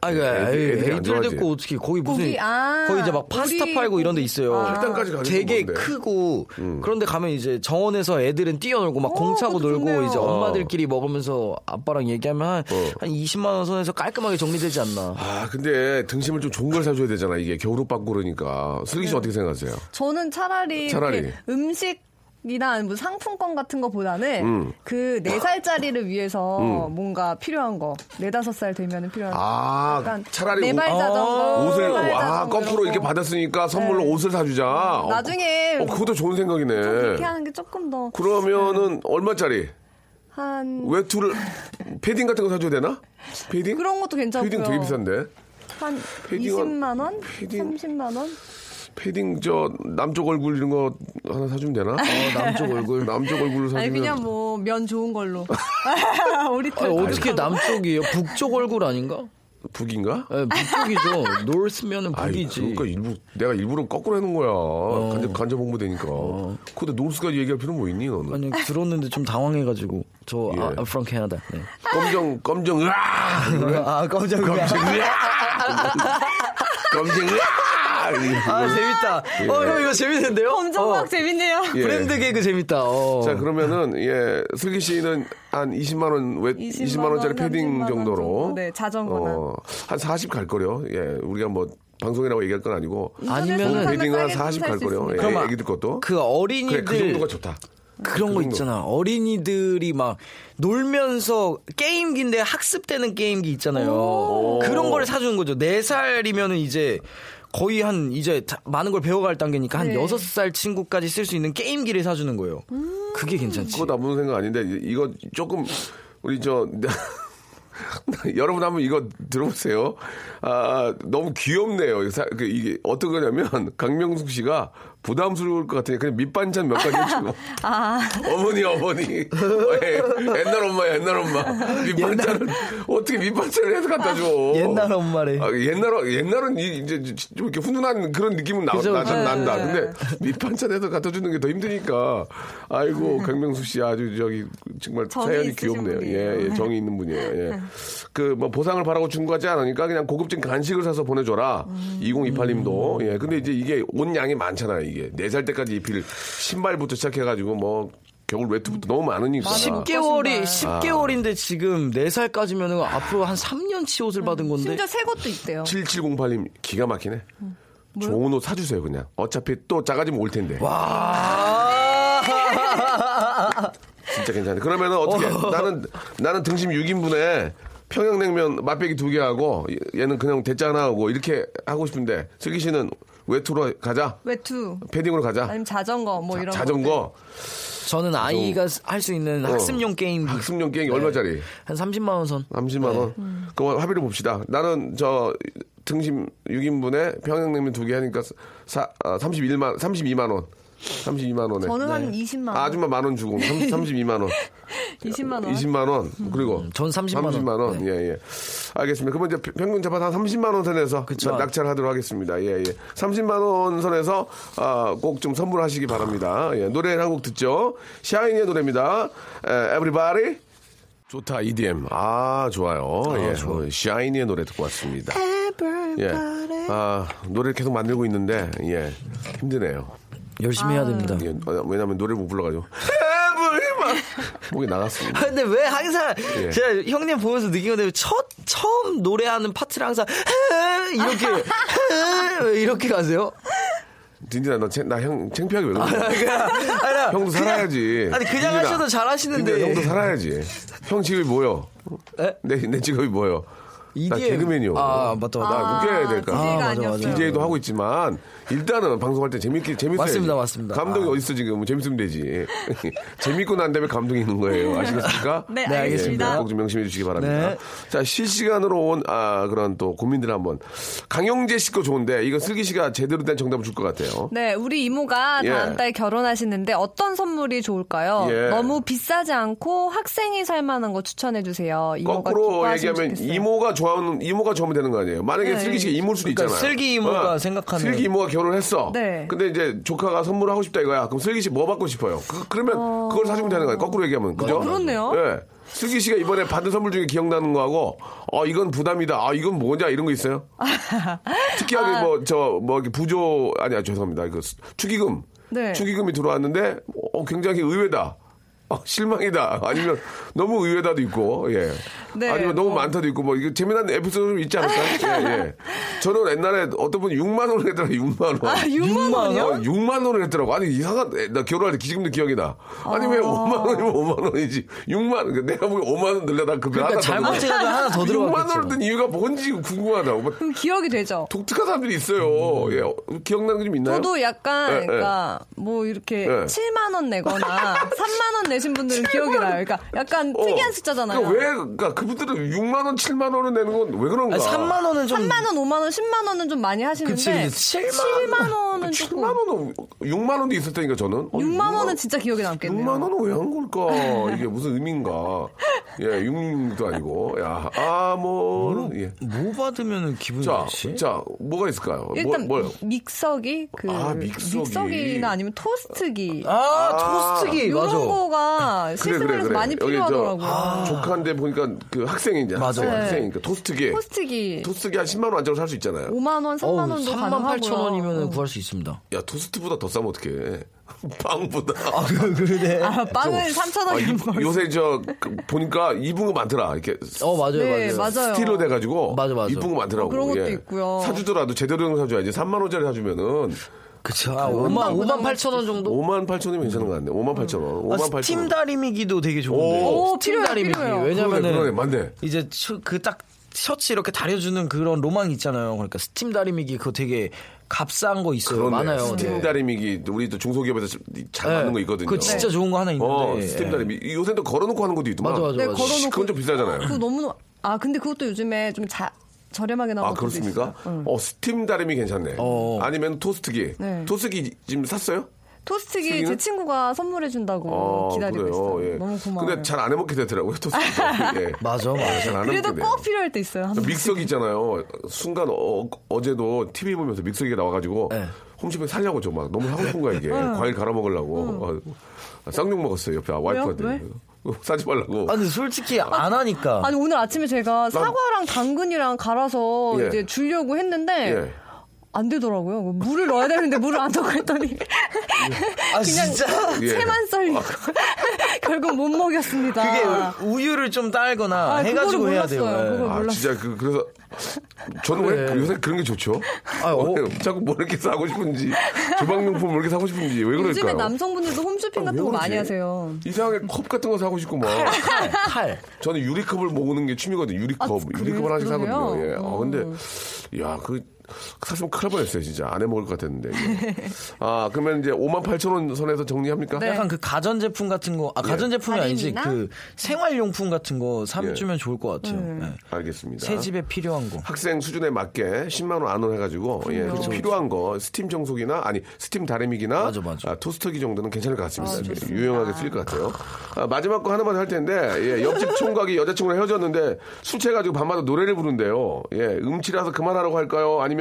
애들- 애들이 안 애들 좋아하지. 데리고 어떻게 거기 무슨 고기, 아, 거기 이제 막 파스타 우리 팔고 이런 데. 있어요. 아. 할당까지 가는 되게 건데. 음. 크고 그런데 가면 이제 정원에서 애들은 뛰어놀고 막 오, 공 차고 놀고 좋네요. 이제 엄마들끼리 먹으면서 아빠랑 얘기하면 한, 어. 한 20만 원 선에서 깔끔하게 정리되지 않나. 아, 근데 등심을 좀 좋은 걸 사줘야 되잖아. 이게 겨울옷 받고 그러니까. 슬기 씨 어떻게 생각하세요? 저는 차라리, 차라리. 음식 이나 뭐 상품권 같은 거보다는 음. 그네 살짜리를 위해서 뭔가 필요한 거, 네 다섯 살 되면 필요한 거. 아, 약간 차라리 네발 옷- 자전거, 옷을 세발 아 자전거 거꾸로 이렇게 거. 받았으니까 선물로 네. 옷을 사주자. 어, 나중에 어, 그것도 좋은 생각이네. 그렇게 하는 게 조금 더. 그러면은 얼마짜리? 한 외투를 패딩 같은 거 사줘야 되나? 패딩? 그런 것도 괜찮고요. 패딩 되게 비싼데. 한 패딩은- 20만 원, 패딩- 30만 원. 패딩 저 남쪽 얼굴 이런 거 하나 사주면 되나? 남쪽 얼굴. 남쪽 얼굴로 사주면 아니 그냥 뭐 면 좋은 걸로. 우리 아니, 어떻게 남쪽이에요? 북쪽 얼굴 아닌가? 북인가? 네, 북쪽이죠. 노스면은 아이, 북이지. 그러니까 일부 내가 일부러 거꾸로 해놓은 거야. 어. 간접 간접 홍보 되니까. 근데 노스까지 얘기할 필요는 뭐 있니 너는? 아니 들었는데 좀 당황해가지고 저 예. 아, I'm from Canada. 네. 검정 검정 으아 아 놀랐 검정 으아 검정 으아 아 재밌다. 어형 이거 재밌는데요? 검정박 어, 재밌네요. 예. 브랜드 개그 재밌다. 어. 자 그러면은 예 슬기 씨는 한 20만 원 외, 20만 20만 원 짜리 원, 패딩 30만 원 정도로 정도. 네, 자전거나. 어, 한40 갈 거려. 예 우리가 뭐 방송이라고 얘기할 건 아니고 아니면은 사면 패딩은 한 싸게 40살갈수 거려. 예, 그럼 아- 애기들 것도. 그 그래 어린이들 그 정도가 좋다. 그런 그 거 정도. 있잖아. 어린이들이 막 놀면서 게임기인데 학습되는 게임기 있잖아요. 그런 걸 사주는 거죠. 4살이면은 이제 거의 한 이제 다- 많은 걸 배워갈 단계니까 한 네. 6살 친구까지 쓸 수 있는 게임기를 사주는 거예요. 그게 괜찮지. 그거 나쁜 생각 아닌데 이- 이거 조금 우리 저 여러분 한번 이거 들어보세요. 아, 너무 귀엽네요. 사- 그 이게 어떤 거냐면 강명숙 씨가 부담스러울 것 같으니 그냥 밑반찬 몇 가지 해주고. 어머니, 어머니. 예, 옛날 엄마야, 옛날 엄마. 밑반찬을, 어떻게 밑반찬을 해서 갖다 줘. 옛날 엄마래. 아, 옛날, 옛날은 이- 이제 좀 이렇게 훈훈한 그런 느낌은 나, 그죠, 나. 난다. 네. 근데 밑반찬 해서 갖다 주는 게 더 힘드니까. 아이고, 강명숙 씨 아주 저기 정말 사연이 귀엽네요. 분이에요. 예, 예, 정이 있는 분이에요. 예. 그 뭐 보상을 바라고 준 거지 않으니까 그냥 고급진 간식을 사서 보내줘라. 음. 2028님도. 예. 근데 이제 이게 온 양이 많잖아요. 이게 4살 때까지 입힐 신발부터 시작해가지고 뭐 겨울 외투부터 너무 많으니까. 10개월이 신발. 10개월인데 지금 4살까지면은 앞으로 한 3년치 옷을 받은 건데 심지어 새 것도 있대요. 7708님 기가 막히네. 좋은 옷 사주세요 그냥. 어차피 또 작아지면 올 텐데. 진짜 괜찮네. 그러면은 어떻게? 나는 나는 등심 6인분에 평양냉면 맛배기 두 개 하고 얘는 그냥 대짜 하나 하고 이렇게 하고 싶은데 슬기 씨는 외투로 가자. 외투. 패딩으로 가자. 아니면 자전거 뭐 이런 자전거 저는 아이가 할 수 있는 학습용 게임기 학습용 게임 얼마짜리? 한 30만 원 선. 30만 원. 그럼 합의를 봅시다. 나는 저 등심 6인분에 평양냉면 두 개 하니까 사, 아, 31만 32만 원. 32만 원에. 저는 한 20만 원. 아줌마 만 원 주고 30, 32만 원. 20만 원. 20만 원. 그리고 전 30만 원. 30만 원. 예, 예. 알겠습니다. 그러면 이제 평균 잡아서 한 30만 원 선에서 그쵸. 나- 낙찰 하도록 하겠습니다. 예, 예. 30만 원 선에서 아, 꼭 좀 선물하시기 바랍니다. 예, 노래 한 곡 듣죠. 샤이니의 노래입니다. 에, Everybody. 좋다, EDM. 아, 좋아요. 예. 어, 샤이니의 노래 듣고 왔습니다. 예. 아, 노래를 계속 만들고 있는데, 예. 힘드네요. 열심히 해야 됩니다. 예, 어, 왜냐면 노래를 못 불러가지고. 목이 나갔습니다. 아, 근데 왜 항상 예. 제가 형님 보면서 느낀 건데 첫 처음 노래하는 파트를 항상 이렇게 왜 이렇게 가세요? 딘딘아, 너, 나 형, 창피하게 왜 그러냐. 아니, 형도 살아야지. 아니 그냥 딘딘아, 하셔도 잘하시는데 딘딘아, 형도 살아야지. 형 직업이 뭐요? 에? 내, 내 직업이 뭐요? 나 EDM. 개그맨이요. 아, 맞다, 맞다. 나 웃겨야 될까. DJ가 아, 맞아. 맞아. DJ도 하고 있지만 일단은 방송할 때 재밌게 재밌어요. 맞습니다, 맞습니다. 감동이 아. 어딨어 지금 재밌으면 되지. 재밌고 난 다음에 감동이 있는 거예요. 아시겠습니까? 네, 네, 알겠습니다. 꼭좀 명심해 주시기 바랍니다. 네. 자, 실시간으로 온, 아, 그런 또 고민들 한번. 강영재 씨거 좋은데, 이거 슬기 씨가 제대로 된 정답을 줄 것 같아요. 네, 우리 이모가 예. 다음 달 결혼하시는데 어떤 선물이 좋을까요? 예. 너무 비싸지 않고 학생이 살 만한 거 추천해 주세요. 이모가 거꾸로 얘기하면 좋겠어요. 이모가 좋아하는, 이모가 좋으면 되는 거 아니에요? 만약에 네. 슬기 씨가 이모일 수도 그러니까 있잖아요. 슬기 이모가 생각하는- 슬기 이모가 결혼했어. 네. 근데 이제 조카가 선물하고 싶다 이거야. 그럼 슬기 씨 뭐 받고 싶어요? 그, 러면 그걸 사주면 되는 거예요. 거꾸로 얘기하면. 그죠? 어, 그렇네요. 예. 슬기 씨가 이번에 받은 선물 중에 기억나는 거하고, 어, 이건 부담이다. 아, 이건 뭐냐, 이런 거 있어요? 특이하게 뭐, 저, 뭐, 부조, 아니야, 죄송합니다. 그, 축의금. 네. 축의금이 들어왔는데, 어, 굉장히 의외다. 어, 실망이다. 아니면 너무 의외다도 있고, 예. 네, 아니면 너무 뭐. 많다도 있고, 뭐, 이게 재미난 에피소드 좀 있지 않을까요? 예, 예. 저는 옛날에 어떤 분이 6만 원을 했더라고요, 6만 원. 아, 6만 원이요? 어, 6만 원을 했더라고. 아니, 이상한, 나 결혼할 때 지금도 기억이 나. 아니, 왜 5만 원이면 5만 원이지? 6만 원. 내가 보기 5만 원 넣으려다 그 그러니까 잘못해가지고 하나 더 6만 들어갔겠죠. 원을 든 이유가 뭔지 궁금하다고. 뭐 그럼 기억이 되죠. 독특한 사람들이 있어요. 예. 어, 기억나는 게 좀 있나요? 저도 약간 예, 예. 그러니까 뭐 이렇게 예. 7만 원 내거나 3만 원 내신 분들은 기억이 나요. 그러니까 약간 어. 특이한 숫자잖아요. 그러니까 왜, 그러니까 그분들은 6만 원, 7만 원을 내는 건 왜 그런가? 아니, 3만 원은 좀 3만 원, 5만 원, 10만 원은 좀 많이 하시는데 그치, 그치. 7만 원은 조금 7만 원은 6만 원도 있었다니까 저는. 어, 6만 원은 진짜 기억에 남겠네요. 6만 원은 왜 한 걸까? 이게 무슨 의미인가? 예, 6도 아니고. 야, 아, 뭐, 예. 뭐 받으면 기분이 자, 좋지? 자, 뭐가 있을까요? 일단 뭐, 뭐요? 믹서기 그 아, 믹서기. 나 아니면 토스트기 아, 토스트기 이런 맞아. 거가 실생활에서 많이 여기 저, 필요하더라고요. 아, 조카인데 보니까 그 학생이냐. 맞아. 학생, 네. 학생이니까 토스트기. 토스트기 토스트기 한 10만 원 안짝으로 살 수 있잖아요. 5만 원, 3만 어우, 원도 3만 가능하고요. 8천 원이면 어. 구할 수 있습니다. 야, 토스트보다 더 싸면 어떡해. 빵보다. 아, 그러네. 아, 빵은 3천 아, 원이면 이- 요새 저 그, 보니까 이쁜 거 많더라. 이렇게 어, 맞아요, 네, 맞아요. 맞아요. 스틸로 돼 가지고 맞아, 맞아. 이쁜 거 많더라고. 어, 그런 것도 예. 있고요. 사주더라도 제대로 된 거 사줘야지. 3만 원짜리 사주면은 그쵸. 아, 5만, 5만 8천 원 정도? 5만 8천 원이면 괜찮은 거 같네. 5만 8천 원. 5만 아, 8천 스팀 원. 다리미기도 되게 좋은데. 오. 스팀 필요해요, 다리미기. 왜냐면은 그러네, 그러네, 맞네. 이제 그 딱 셔츠 이렇게 다려주는 그런 로망이 있잖아요. 그러니까 스팀 다리미기 그거 되게 값싼 거 있어요. 그러네. 많아요. 스팀 네. 다리미기 우리도 중소기업에서 잘 네. 만든 거 있거든요. 그거 진짜 좋은 거 하나 있는데. 어, 스팀 예. 다리미. 요새는 또 걸어놓고 하는 것도 있더만. 맞아, 맞아, 네, 맞아. 걸어놓고 그건 좀 비싸잖아요. 그 너무 아 근데 그것도 요즘에 좀 자, 저렴하게 나온 아 그렇습니까? 응. 어 스팀 다리미 괜찮네. 어. 아니면 토스트기. 네. 토스트기 지금 샀어요? 토스트기? 제 친구가 선물해 준다고 어, 기다리고 그래요. 있어요. 예. 너무 고마워요. 근데 잘 안 해먹게 되더라고요 토스트기. 예. 맞아, 맞아. 잘안 그래도 꼭 돼요. 필요할 때 있어요. 믹서기 있잖아요. 순간 어, 어제도 TV 보면서 믹서기가 나와가지고 네. 홈쇼핑 살려고 저막 너무 하고 싶은 거야 이게 과일 갈아 먹으려고 어, 쌍욕 먹었어요 옆에 와이프한테 왜? 사지 말라고. 아, 근데 솔직히 안 하니까. 아니 오늘 아침에 제가 사과랑 당근이랑 갈아서 예. 이제 주려고 했는데 예. 안 되더라고요. 물을 넣어야 되는데 물을 안 넣고 했더니 아, 그냥 진짜? 예. 채만 썰리고 결국 못 먹였습니다. 그게 우유를 좀 딸거나 아, 해가지고 그거를 해야 돼요. 몰랐어요. 예. 그걸 아. 진짜 그 그래서 저는 왜 그래. 요새 그런 게 좋죠? 아, 어. 왜 자꾸 뭐 이렇게 사고 싶은지 주방용품 뭐 이렇게 사고 싶은지 왜 그럴까요? 요즘에 남성분들도 홈쇼핑 아, 같은 왜 거? 많이 하세요. 이상하게 컵 같은 거 사고 싶고 막 칼, 칼. 저는 유리컵을 모으는 게 취미거든요. 유리컵, 아, 그래요? 유리컵을 하나씩? 사거든요. 예. 아, 어. 근데 야, 그 샀으면 큰일 날 뻔했어요, 진짜. 안 해 먹을 것 같았는데. 아, 그러면 이제 5만 8천 원 선에서 정리합니까? 네. 약간 그 가전제품 같은 거, 아, 가전제품이 아니지. 다림이나? 그 생활용품 같은 거 사주면 예. 좋을 것 같아요. 예. 알겠습니다. 새 집에 필요한 거. 학생 수준에 맞게 10만 원 안으로 해가지고 예, 그리고 필요한 거 스팀 청소기나 아니 스팀 다리미기나 맞아, 맞아. 아, 토스터기 정도는 괜찮을 것 같습니다. 아, 예. 유용하게 쓸것 같아요. 아, 마지막 거 하나만 할 텐데 예, 옆집 총각이 여자친구랑 헤어졌는데 술 취해가지고 밤마다 노래를 부른대요. 예, 음치라서 그만하라고 할까요? 아니면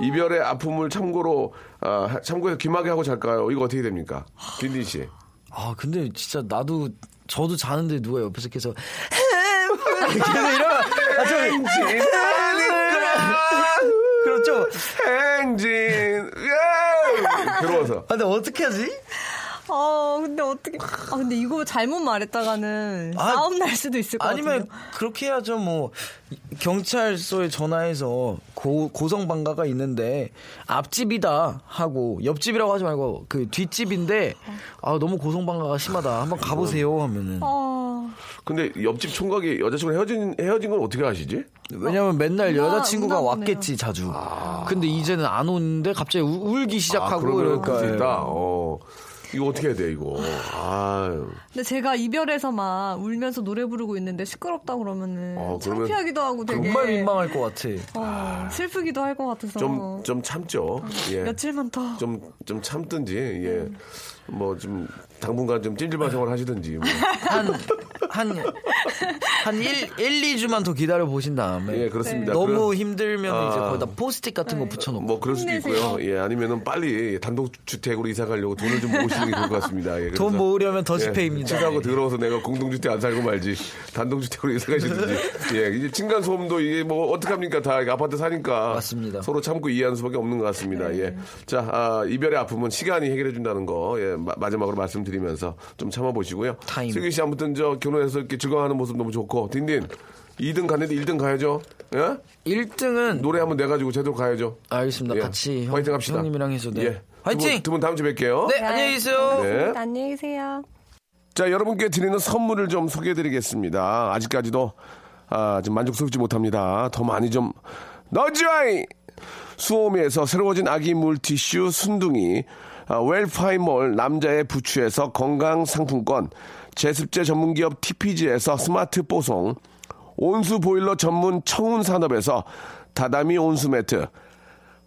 이별의 아픔을 참고로 아, 참고해서 귀마개 하고 잘까요? 이거 어떻게 됩니까, 빈딘 씨? 아, 근데 진짜 나도, 저도 자는데 누가 옆에서 계속, 계속 이러면, 아, 저, 그렇죠. 행진 예! 괴로워서 아, 근데 어떻게 하지? 아 근데 어떻게? 아 근데 이거 잘못 말했다가는 아, 싸움 날 수도 있을 것 아니면 같아요. 그렇게 해야죠 뭐 경찰서에 전화해서 고, 고성방가가 있는데 앞집이다 하고 옆집이라고 하지 말고 그 뒷집인데 아 너무 고성방가가 심하다 한번 가보세요 하면은 아 근데 옆집 총각이 여자친구 헤어진 헤어진 건 어떻게 아시지? 왜냐면 맨날 아, 여자친구가. 왔겠지 자주 근데 이제는 안 오는데 갑자기 우, 울기 시작하고 있다. 어. 이거 어떻게 해야 돼 이거? 아유. 근데 제가 이별해서 막 울면서 노래 부르고 있는데 시끄럽다 그러면은 어, 그러면 창피하기도 하고 되게 정말 민망할 것 같아 어, 슬프기도 할 것 같아서 좀 좀 참죠. 예. 며칠만 더 좀 좀 참든지 예. 뭐좀 당분간 좀 찜질방 생활 하시든지 뭐. 한한 1, 1, 2주만 더 기다려 보신 다음에 예, 그렇습니다. 너무 그럼- 힘들면 아. 이제 거기다 포스트잇 같은 거 붙여 놓고 뭐 그럴 수도 힘내세요. 있고요. 예, 아니면은 빨리 단독 주택으로 이사 가려고 돈을 좀 모으시 는 게 좋을 것 같습니다. 예, 돈 모으려면 예, 더치페이입니다. 집하고 들어와서 내가 공동주택 안 살고 말지 단독주택으로 이사 가시든지. 예, 이제 층간 소음도 이게 뭐 어떡합니까? 다 아파트 사니까 맞습니다. 서로 참고 이해하는 수밖에 없는 것 같습니다. 예, 자 아, 이별의 아픔은 시간이 해결해 준다는 거 예, 마, 마지막으로 말씀드리면서 좀 참아보시고요. 타임. 슬기 씨 아무튼 저 결혼해서 이렇게 즐거워하는 모습 너무 좋고 딘딘 2등 갔는데 1등 가야죠. 예? 1등은 노래 한번 내 가지고 제대로 가야죠. 알겠습니다. 예. 같이 형, 화이팅 합시다. 형님이랑 해서 네. 예. 화이팅! 두 분 다음 주에 뵐게요. 네, 안녕히 계세요. 네. 안녕히 계세요. 자, 여러분께 드리는 선물을 좀 소개해 드리겠습니다. 아직까지도 아, 좀 만족스럽지 못합니다. 더 많이 좀 넣어줘이! 수오미에서 새로워진 아기 물티슈 순둥이, 아, 웰파이몰 남자의 부추에서 건강 상품권, 제습제 전문기업 TPG에서 스마트 뽀송, 온수 보일러 전문 청운 산업에서 다다미 온수 매트,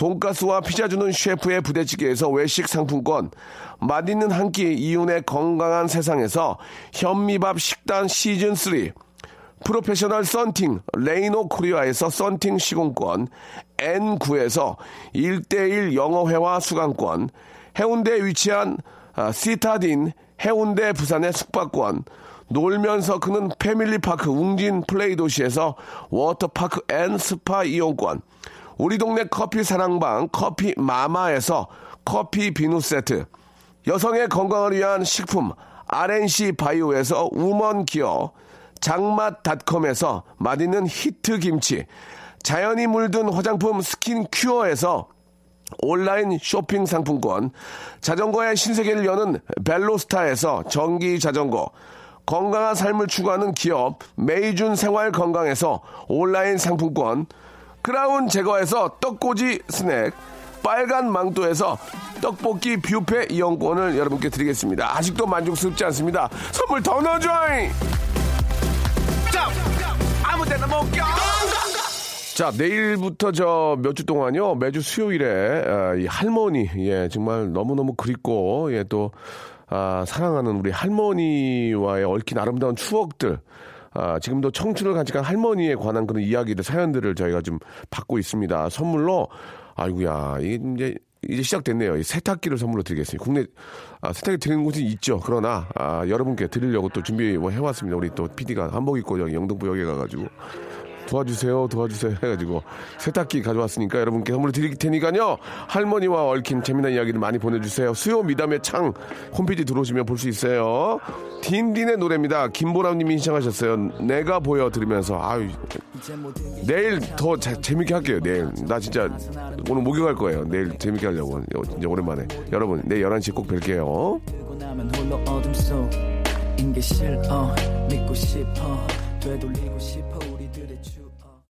돈가스와 피자 주는 셰프의 부대찌개에서 외식 상품권, 맛있는 한 끼 이윤의 건강한 세상에서 현미밥 식단 시즌 3, 프로페셔널 썬팅 레이노 코리아에서 썬팅 시공권, N9에서 1대1 영어회화 수강권, 해운대에 위치한 아, 시타딘 해운대 부산의 숙박권, 놀면서 크는 패밀리파크 웅진 플레이 도시에서 워터파크 and 스파 이용권, 우리 동네 커피 사랑방 커피 마마에서 커피 비누 세트, 여성의 건강을 위한 식품 RNC 바이오에서 우먼 기어, 장맛닷컴에서 맛있는 히트 김치, 자연이 물든 화장품 스킨 큐어에서 온라인 쇼핑 상품권, 자전거의 신세계를 여는 벨로스타에서 전기 자전거, 건강한 삶을 추구하는 기업 메이준 생활 건강에서 온라인 상품권, 크라운 제거에서 떡꼬지 스낵, 빨간 망토에서 떡볶이 뷔페 이용권을 여러분께 드리겠습니다. 아직도 만족스럽지 않습니다. 선물 더 넣어줘잉! 자, 내일부터 저 몇 주 동안요, 매주 수요일에, 아, 이 할머니, 예, 정말 너무너무 그립고, 예, 또, 아, 사랑하는 우리 할머니와의 얽힌 아름다운 추억들, 아, 지금도 청춘을 간직한 할머니에 관한 그런 이야기들, 사연들을 저희가 좀 받고 있습니다. 선물로, 아이고야, 이게 이제, 이제 시작됐네요. 이 세탁기를 선물로 드리겠습니다. 국내, 아, 세탁기 드리는 곳이 있죠. 그러나, 아, 여러분께 드리려고 또 준비 뭐 해왔습니다. 우리 또 PD가 한복 입고 여기 영등포 역에 가가지고. 도와주세요, 도와주세요 해가지고 세탁기 가져왔으니까 여러분께 선물 드릴 테니까요. 할머니와 얽힌 재미난 이야기를 많이 보내주세요. 수요 미담의 창 홈페이지 들어오시면 볼 수 있어요. 딘딘의 노래입니다. 김보람님이 신청하셨어요. 내가 보여 들으면서 아유 내일 더 자- 재밌게 할게요. 내일 나 진짜 오늘 목욕할 거예요. 내일 재밌게 하려고 진짜 오랜만에 여러분 내일 11시에 꼭 뵐게요. 되돌리고 싶어